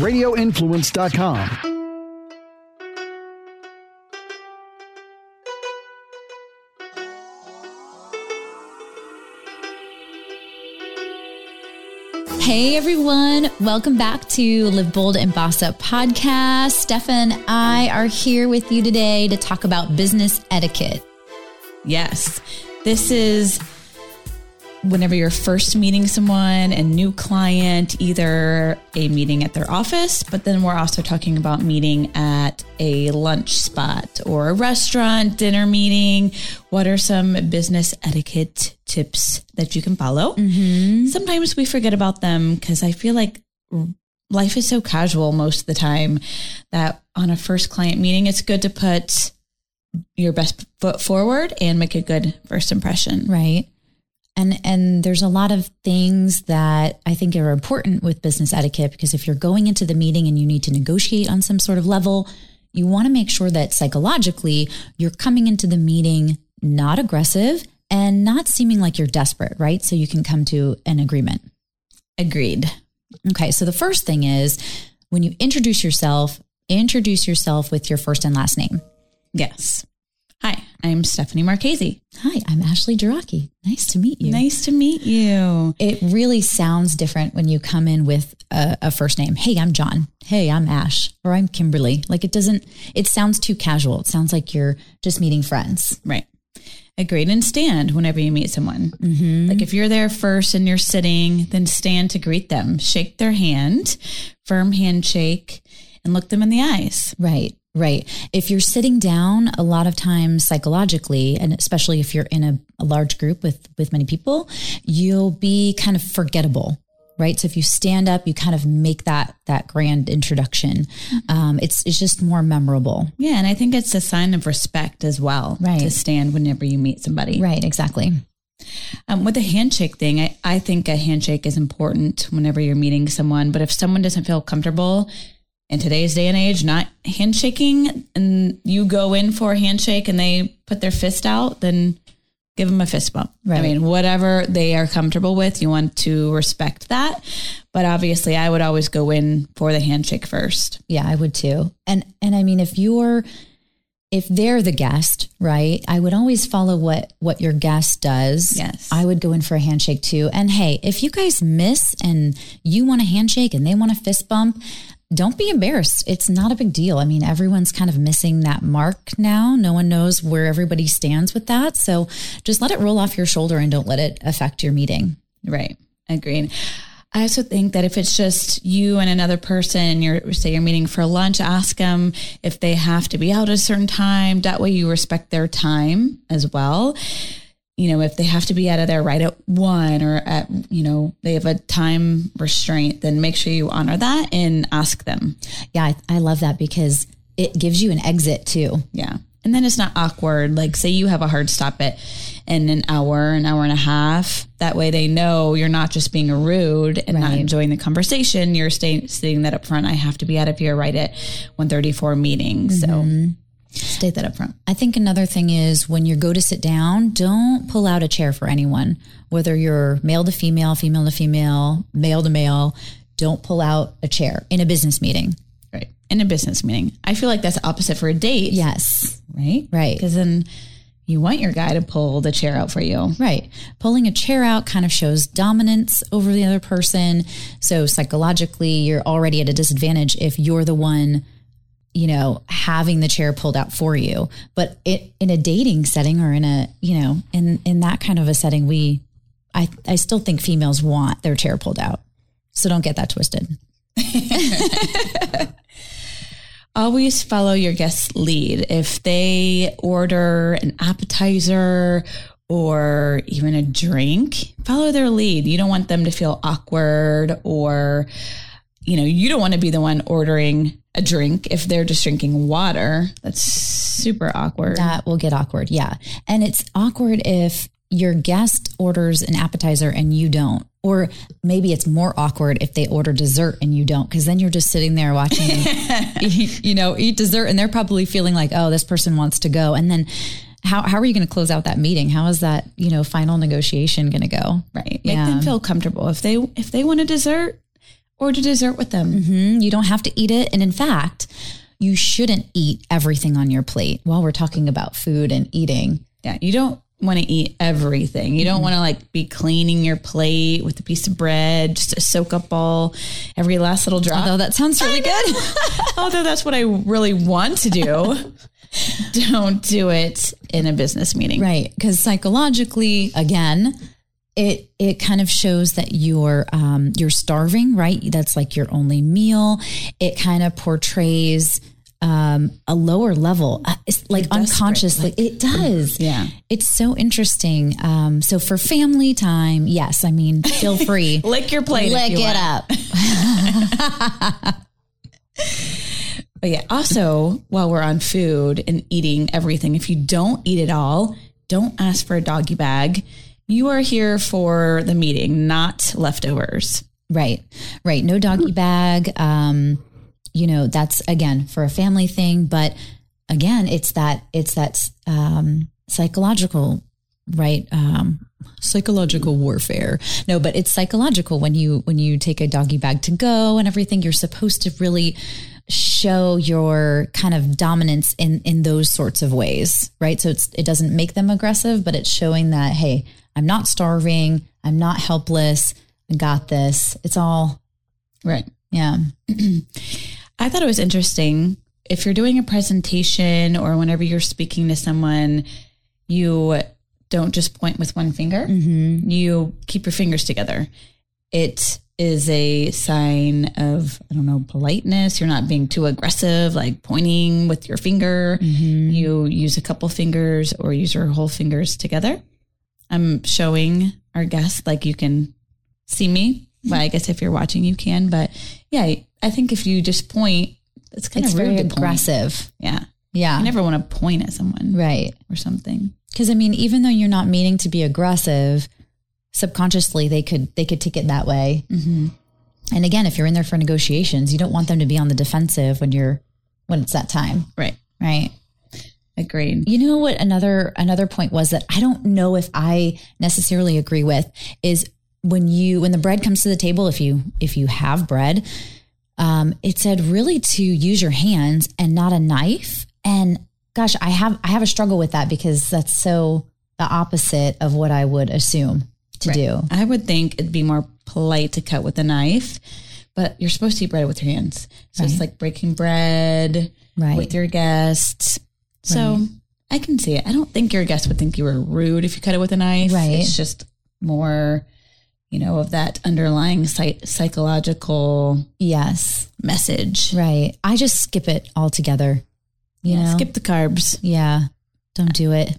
radioinfluence.com. Hey everyone, welcome back to Live Bold and Boss Up podcast. Stefan I are here with you today to talk about business etiquette. Yes, this is whenever you're first meeting someone, a new client, either a meeting at their office, but then we're also talking about meeting at a lunch spot or a restaurant, dinner meeting. What are some business etiquette tips that you can follow? Mm-hmm. Sometimes we forget about them because I feel like life is so casual most of the time that on a first client meeting, it's good to put your best foot forward and make a good first impression. Right. And and there's a lot of things that I think are important with business etiquette because if you're going into the meeting and you need to negotiate on some sort of level, you want to make sure that psychologically you're coming into the meeting not aggressive and not seeming like you're desperate, right? So you can come to an agreement. Agreed. Okay, so the first thing is when you introduce yourself, introduce yourself with your first and last name. Yes. Hi, I'm Stephanie Marchese. Hi, I'm Ashley Jiraki. Nice to meet you. Nice to meet you. It really sounds different when you come in with a, a, first name. Hey, I'm John. Hey, I'm Ash. Or I'm Kimberly. Like it doesn't, it sounds too casual. It sounds like you're just meeting friends. Right. Agreed. And stand whenever you meet someone. Mm-hmm. Like if you're there first and you're sitting, then stand to greet them. Shake their hand, firm handshake, and look them in the eyes. Right. Right. If you're sitting down, a lot of times psychologically, and especially if you're in a, a, large group with with many people, you'll be kind of forgettable. Right. So if you stand up, you kind of make that that grand introduction. Um, it's it's just more memorable. Yeah, and I think it's a sign of respect as well. Right. To stand whenever you meet somebody. Right. Exactly. Um, with the handshake thing, I, I think a handshake is important whenever you're meeting someone. But if someone doesn't feel comfortable in today's day and age, not handshaking, and you go in for a handshake and they put their fist out, then give them a fist bump. Right. I mean, whatever they are comfortable with, you want to respect that. But obviously, I would always go in for the handshake first. Yeah, I would too. And and I mean, if you're if they're the guest, right? I would always follow what what your guest does. Yes. I would go in for a handshake too. And hey, if you guys miss and you want a handshake and they want a fist bump, don't be embarrassed. It's not a big deal. I mean, everyone's kind of missing that mark now. No one knows where everybody stands with that. So just let it roll off your shoulder and don't let it affect your meeting. Right. Agreed. I also think that if it's just you and another person, you're say you're meeting for lunch, ask them if they have to be out at a certain time. That way you respect their time as well you know, if they have to be out of there right at one or at, you know, they have a time restraint, then make sure you honor that and ask them. Yeah, I, I love that because it gives you an exit too. Yeah. And then it's not awkward. Like, say you have a hard stop at in an hour, an hour and a half. That way they know you're not just being rude and right. not enjoying the conversation. You're staying, sitting that up front. I have to be out of here right at 134 meeting. Mm-hmm. So State that up front. I think another thing is when you go to sit down, don't pull out a chair for anyone, whether you're male to female, female to female, male to male. Don't pull out a chair in a business meeting. Right. In a business meeting. I feel like that's opposite for a date. Yes. Right. Right. Because then you want your guy to pull the chair out for you. Right. Pulling a chair out kind of shows dominance over the other person. So psychologically, you're already at a disadvantage if you're the one you know, having the chair pulled out for you. But it, in a dating setting or in a, you know, in, in that kind of a setting, we, I, I still think females want their chair pulled out. So don't get that twisted. Always follow your guest's lead. If they order an appetizer or even a drink, follow their lead. You don't want them to feel awkward or, you know, you don't want to be the one ordering a drink if they're just drinking water. That's super awkward. That will get awkward. Yeah. And it's awkward if your guest orders an appetizer and you don't. Or maybe it's more awkward if they order dessert and you don't, because then you're just sitting there watching them, you know, eat dessert and they're probably feeling like, oh, this person wants to go. And then how, how are you going to close out that meeting? How is that, you know, final negotiation going to go? Right. Make yeah. them feel comfortable. If they, if they want a dessert, Order dessert with them. Mhm. You don't have to eat it. And in fact, you shouldn't eat everything on your plate while we're talking about food and eating. Yeah, you don't want to eat everything. You don't want to like be cleaning your plate with a piece of bread just to soak up all every last little drop. Although that sounds really good. Although that's what I really want to do. don't do it in a business meeting. Right. Because psychologically, again, it it kind of shows that you're um, you're starving, right? That's like your only meal. It kind of portrays um, a lower level, uh, it's like unconsciously. it does. Yeah. It's so interesting. Um, so for family time, yes, I mean, feel free. Lick your plate. Lick you it want. up. But yeah, also while we're on food and eating everything, if you don't eat it all, don't ask for a doggy bag. You are here for the meeting, not leftovers. Right, right. No doggy bag. Um, you know, that's again for a family thing, but again, it's that it's that um, psychological, right? Um, psychological warfare. No, but it's psychological when you when you take a doggy bag to go and everything. You're supposed to really show your kind of dominance in in those sorts of ways, right? So it's it doesn't make them aggressive, but it's showing that hey, I'm not starving, I'm not helpless, I got this. It's all Right. yeah. I thought it was interesting. If you're doing a presentation or whenever you're speaking to someone, you don't just point with one finger. Mm-hmm. You keep your fingers together. It is a sign of, I don't know, politeness. You're not being too aggressive, like pointing with your finger. Mm-hmm. You use a couple fingers or use your whole fingers together. I'm showing our guests, like you can see me. Well, I guess if you're watching, you can. But yeah, I think if you just point, it's kind It's of very to point. aggressive. Yeah. Yeah. You never want to point at someone right. or something. Because I mean, even though you're not meaning to be aggressive, subconsciously they could they could take it that way. Mm-hmm. And again, if you're in there for negotiations, you don't want them to be on the defensive when you're when it's that time, Right. right? Agreed. You know what another another point was that I don't know if I necessarily agree with is when you when the bread comes to the table if you if you have bread um it said really to use your hands and not a knife and gosh I have I have a struggle with that because that's so the opposite of what I would assume to do. I would think it'd be more polite to cut with a knife, but you're supposed to eat bread with your hands. So it's like breaking bread Right. with your guests. So I can see it. I don't think your guest would think you were rude if you cut it with a knife. Right. It's just more, you know, of that underlying psych- psychological Yes. message. Right. I just skip it altogether. You Yeah, know? Skip the carbs. Yeah. Don't do it.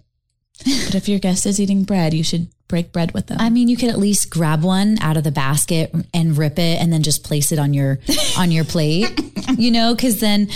But if your guest is eating bread, you should break bread with them. I mean, you could at least grab one out of the basket and rip it and then just place it on your on your plate. You know, cuz then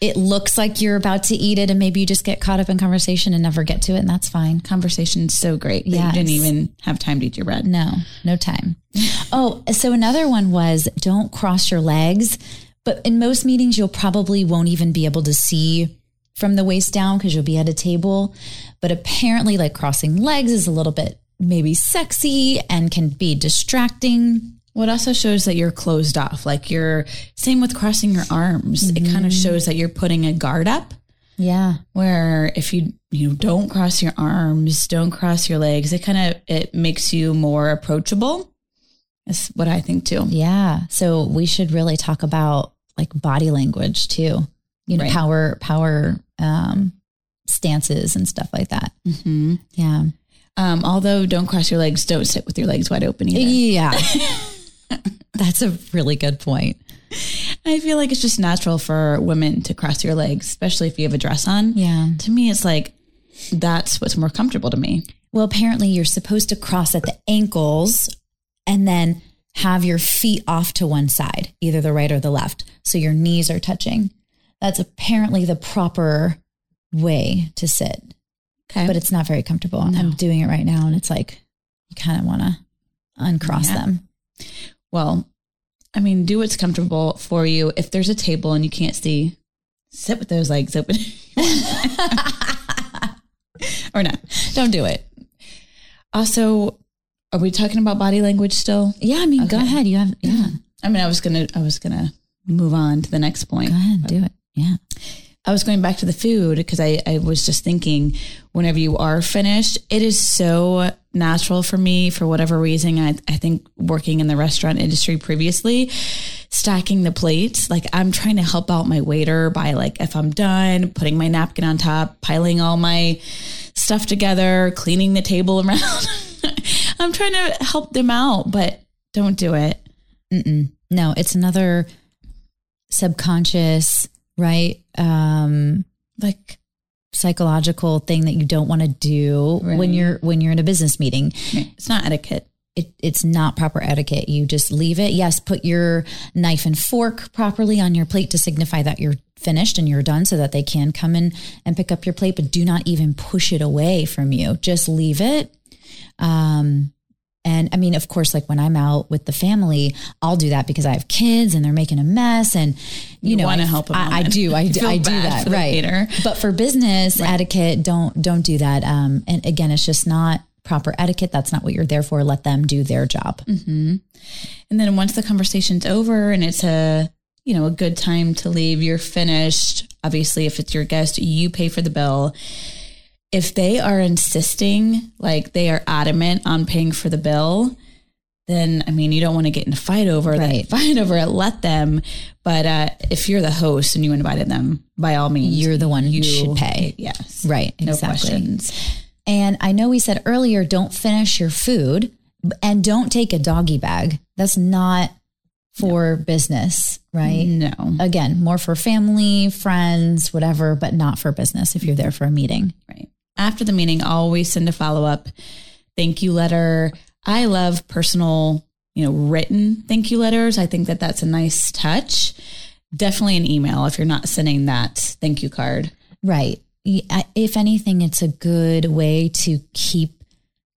it looks like you're about to eat it and maybe you just get caught up in conversation and never get to it and that's fine. Conversation's so great that Yes. you didn't even have time to eat your bread. No, no time. Oh, so another one was don't cross your legs. But in most meetings, you'll probably won't even be able to see from the waist down because you'll be at a table. But apparently, like crossing legs is a little bit maybe sexy and can be distracting. Well, it also shows that you're closed off. Like you're same with crossing your arms. It kind of shows that you're putting a guard up. Yeah. Where if you you know, don't cross your arms, don't cross your legs, it kind of it makes you more approachable. That's what I think too. Yeah. So we should really talk about like body language too. You know, Right. power, power um, stances and stuff like that. hmm Yeah. Um, although don't cross your legs, don't sit with your legs wide open either. Yeah. That's a really good point. I feel like it's just natural for women to cross your legs, especially if you have a dress on. Yeah. To me, it's like that's what's more comfortable to me. Well, apparently you're supposed to cross at the ankles and then have your feet off to one side, either the right or the left. So your knees are touching. That's apparently the proper way to sit, Okay. but it's not very comfortable. I'm doing it right now and it's like you kind of want to uncross Yeah. them. Well, I mean, do what's comfortable for you. If there's a table and you can't see, sit with those legs open. or not. Don't do it. Also, are we talking about body language still? Yeah, I mean, go ahead. You have, yeah. I mean, I was gonna, I was gonna move on to the next point. Go ahead, do it. Yeah. I was going back to the food because I, I was just thinking whenever you are finished, it is so natural for me for whatever reason. I, I think working in the restaurant industry previously, stacking the plates, like I'm trying to help out my waiter by like, if I'm done, putting my napkin on top, piling all my stuff together, cleaning the table around. I'm trying to help them out, but don't do it. Mm-mm. No, it's another subconscious, right? Um, like psychological thing that you don't want to do right. when you're when you're in a business meeting. It's not etiquette. It, it's not proper etiquette. You just leave it. Yes, put your knife and fork properly on your plate to signify that you're finished and you're done so that they can come in and pick up your plate, but do not even push it away from you. Just leave it. Um, and I mean, of course, like when I'm out with the family, I'll do that because I have kids and they're making a mess, and you, you know, want to help. I, I, do, I do, I do that, right? But for business right. etiquette, don't don't do that. Um, and again, it's just not proper etiquette. That's not what you're there for. Let them do their job. Mm-hmm. And then once the conversation's over and it's a you know a good time to leave, you're finished. Obviously, if it's your guest, you pay for the bill if they are insisting, like they are adamant on paying for the bill, then I mean, you don't want to get in a fight over right. that. Fight over it. Let them. But uh, if you're the host and you invited them, by all means, you're the one you should pay. Yes, right. No exactly. questions. And I know we said earlier, don't finish your food and don't take a doggy bag. That's not for no. business, right? No. Again, more for family, friends, whatever, but not for business if you're there for a meeting. After the meeting, I'll always send a follow up thank you letter. I love personal, you know, written thank you letters. I think that that's a nice touch. Definitely an email if you're not sending that thank you card. Right. If anything, it's a good way to keep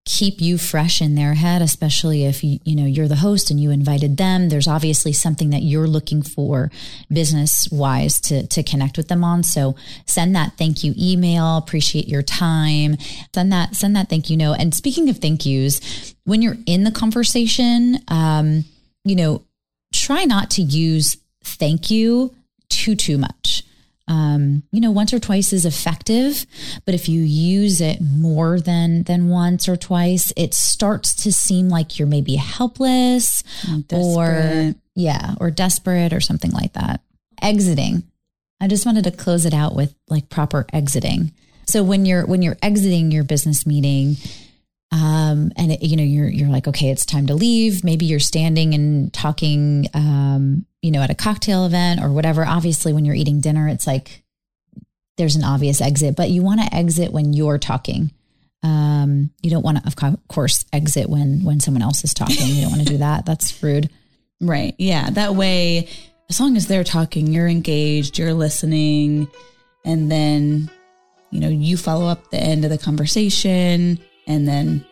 keep you fresh in their head especially if you you know you're the host and you invited them. There's obviously something that you're looking for business wise to to connect with them on. So send that thank you email. Appreciate your time. Send that send that thank you note. And speaking of thank yous when you're in the conversation um you know try not to use thank you too too much um, you know, once or twice is effective, but if you use it more than than once or twice, it starts to seem like you're maybe helpless or yeah, or desperate or something like that. Exiting. I just wanted to close it out with like proper exiting. So when you're when you're exiting your business meeting, um, and it, you know you're you're like okay it's time to leave maybe you're standing and talking um, you know at a cocktail event or whatever obviously when you're eating dinner it's like there's an obvious exit but you want to exit when you're talking. Um, you don't want to of course exit when when someone else is talking. You don't want to do that. That's rude. Right. Yeah. That way as long as they're talking you're engaged you're listening and then you know you follow up the end of the conversation and then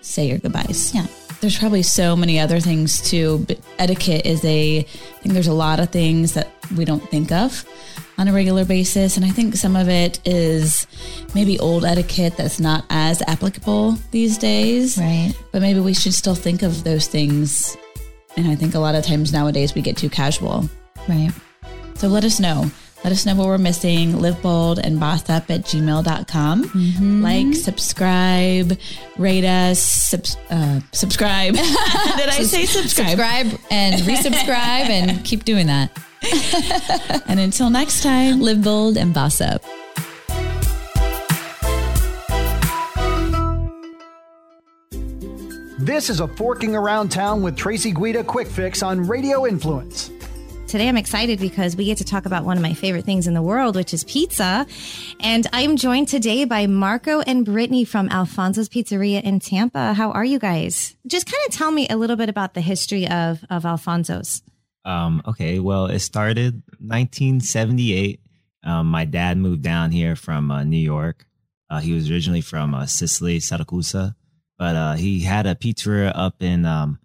say your goodbyes. Yeah. There's probably so many other things too, but etiquette is a, I think there's a lot of things that we don't think of on a regular basis. And I think some of it is maybe old etiquette that's not as applicable these days. Right. But maybe we should still think of those things. And I think a lot of times nowadays we get too casual. Right. So let us know. Let us know what we're missing. Live bold and boss up at gmail.com. Mm-hmm. Like, subscribe, rate us, sub, uh, subscribe. Did I say subscribe? Subscribe and resubscribe and keep doing that. and until next time, live bold and boss up. This is a Forking Around Town with Tracy Guida quick fix on Radio Influence. Today I'm excited because we get to talk about one of my favorite things in the world, which is pizza. And I'm joined today by Marco and Brittany from Alfonso's Pizzeria in Tampa. How are you guys? Just kind of tell me a little bit about the history of, of Alfonso's. Um, okay, well, it started 1978. Um, my dad moved down here from uh, New York. Uh, he was originally from uh, Sicily, Siracusa, but uh, he had a pizzeria up in um,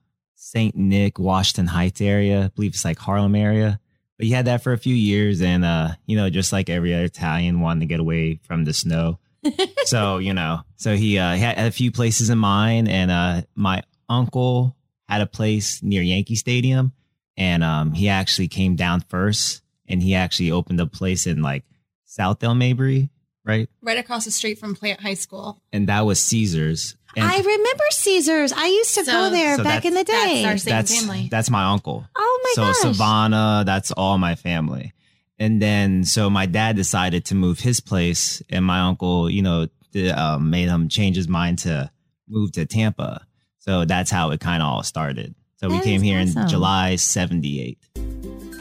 St. Nick, Washington Heights area. I believe it's like Harlem area. But he had that for a few years, and uh, you know, just like every other Italian, wanting to get away from the snow. so you know, so he, uh, he had a few places in mind, and uh, my uncle had a place near Yankee Stadium, and um, he actually came down first, and he actually opened a place in like South Dale Mabry, right? Right across the street from Plant High School. And that was Caesars. And I remember Caesars. I used to So- go there So back in the that's day. our- Same that's family. that's my uncle. oh my so gosh. Savannah, that's all my family. And then so my dad decided to move his place, and my uncle, you know, the, um, made him change his mind to move to Tampa. So that's how it kind of all started. So we came here awesome. in July '78.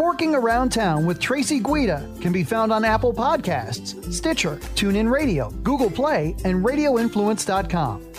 Forking Around Town with Tracy Guida can be found on Apple Podcasts, Stitcher, TuneIn Radio, Google Play, and RadioInfluence.com.